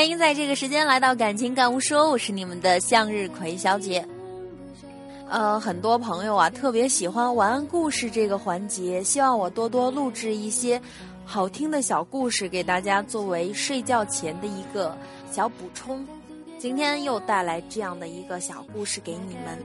欢迎在这个时间来到《感情感悟说》，我是你们的向日葵小姐。呃，很多朋友啊特别喜欢晚安故事这个环节，希望我多多录制一些好听的小故事给大家，作为睡觉前的一个小补充。今天又带来这样的一个小故事给你们。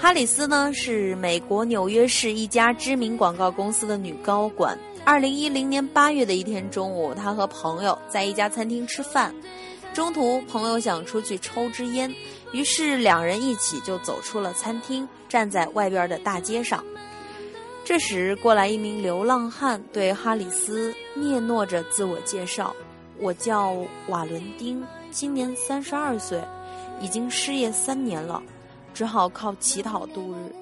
哈里斯呢是美国纽约市一家知名广告公司的女高管。二零一零年八月的一天中午，她和朋友在一家餐厅吃饭，中途朋友想出去抽支烟，于是两人一起就走出了餐厅，站在外边的大街上。这时过来一名流浪汉，对哈里斯嗫嚅着自我介绍：“我叫瓦伦丁，今年三十二岁，已经失业三年了。”只好靠乞讨度日。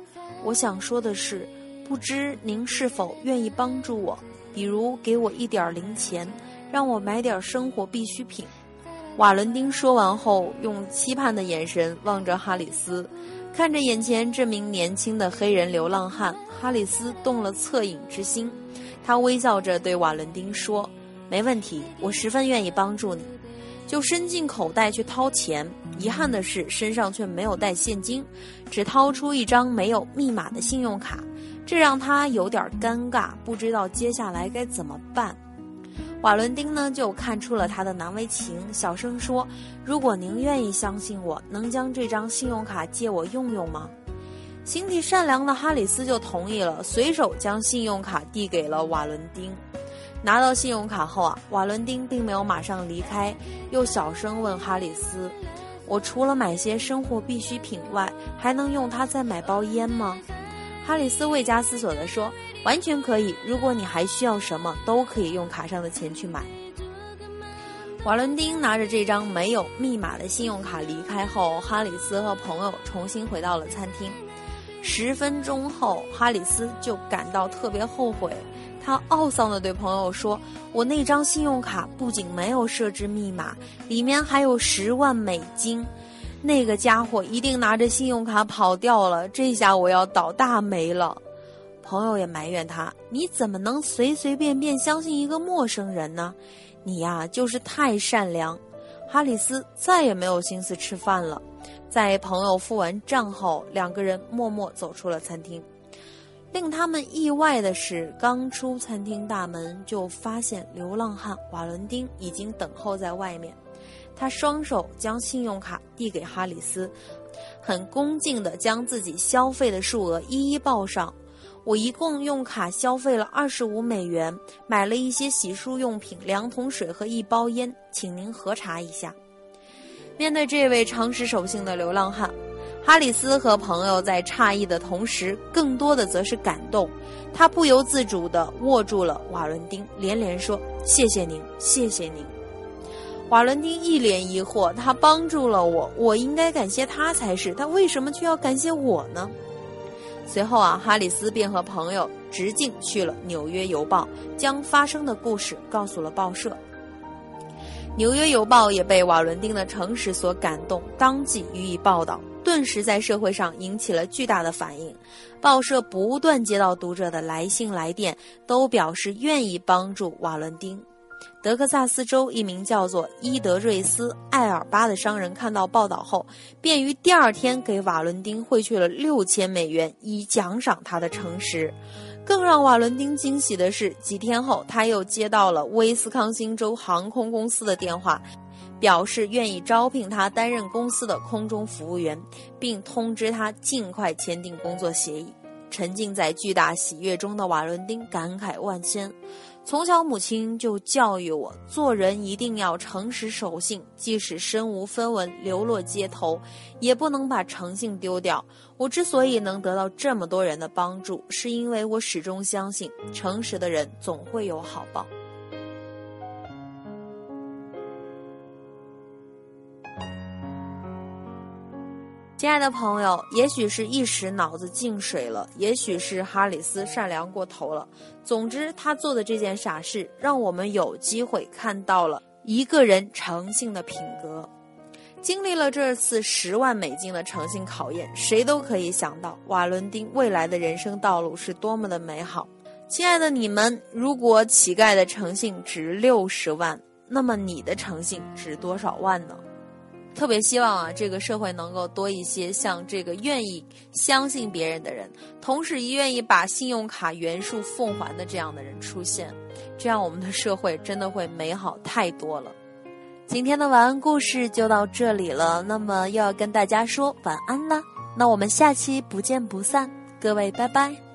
我想说的是，不知您是否愿意帮助我，比如给我一点零钱，让我买点生活必需品。瓦伦丁说完后，用期盼的眼神望着哈里斯，看着眼前这名年轻的黑人流浪汉，哈里斯动了恻隐之心。他微笑着对瓦伦丁说：“没问题，我十分愿意帮助你。”就伸进口袋去掏钱，遗憾的是身上却没有带现金，只掏出一张没有密码的信用卡，这让他有点尴尬，不知道接下来该怎么办。瓦伦丁呢就看出了他的难为情，小声说：“如果您愿意相信我，能将这张信用卡借我用用吗？”心地善良的哈里斯就同意了，随手将信用卡递给了瓦伦丁。拿到信用卡后啊，瓦伦丁并没有马上离开，又小声问哈里斯：“我除了买些生活必需品外，还能用它再买包烟吗？”哈里斯未加思索地说：“完全可以，如果你还需要什么，都可以用卡上的钱去买。”瓦伦丁拿着这张没有密码的信用卡离开后，哈里斯和朋友重新回到了餐厅。十分钟后，哈里斯就感到特别后悔。他懊丧地对朋友说：“我那张信用卡不仅没有设置密码，里面还有十万美金。那个家伙一定拿着信用卡跑掉了，这下我要倒大霉了。”朋友也埋怨他：“你怎么能随随便便相信一个陌生人呢？你呀，就是太善良。”哈里斯再也没有心思吃饭了。在朋友付完账后，两个人默默走出了餐厅。令他们意外的是，刚出餐厅大门，就发现流浪汉瓦伦丁已经等候在外面。他双手将信用卡递给哈里斯，很恭敬地将自己消费的数额一一报上。我一共用卡消费了二十五美元，买了一些洗漱用品、两桶水和一包烟，请您核查一下。面对这位常识守信的流浪汉。哈里斯和朋友在诧异的同时，更多的则是感动。他不由自主地握住了瓦伦丁，连连说：“谢谢您，谢谢您。”瓦伦丁一脸疑惑：“他帮助了我，我应该感谢他才是，他为什么却要感谢我呢？”随后啊，哈里斯便和朋友直径去了《纽约邮报》，将发生的故事告诉了报社。《纽约邮报》也被瓦伦丁的诚实所感动，当即予以报道。顿时在社会上引起了巨大的反应，报社不断接到读者的来信来电，都表示愿意帮助瓦伦丁。德克萨斯州一名叫做伊德瑞斯·艾尔巴的商人看到报道后，便于第二天给瓦伦丁汇去了六千美元，以奖赏他的诚实。更让瓦伦丁惊喜的是，几天后他又接到了威斯康星州航空公司的电话。表示愿意招聘他担任公司的空中服务员，并通知他尽快签订工作协议。沉浸在巨大喜悦中的瓦伦丁感慨万千。从小母亲就教育我，做人一定要诚实守信，即使身无分文流落街头，也不能把诚信丢掉。我之所以能得到这么多人的帮助，是因为我始终相信，诚实的人总会有好报。亲爱的朋友，也许是一时脑子进水了，也许是哈里斯善良过头了。总之，他做的这件傻事，让我们有机会看到了一个人诚信的品格。经历了这次十万美金的诚信考验，谁都可以想到瓦伦丁未来的人生道路是多么的美好。亲爱的你们，如果乞丐的诚信值六十万，那么你的诚信值多少万呢？特别希望啊，这个社会能够多一些像这个愿意相信别人的人，同时也愿意把信用卡原数奉还的这样的人出现，这样我们的社会真的会美好太多了。今天的晚安故事就到这里了，那么又要跟大家说晚安了，那我们下期不见不散，各位拜拜。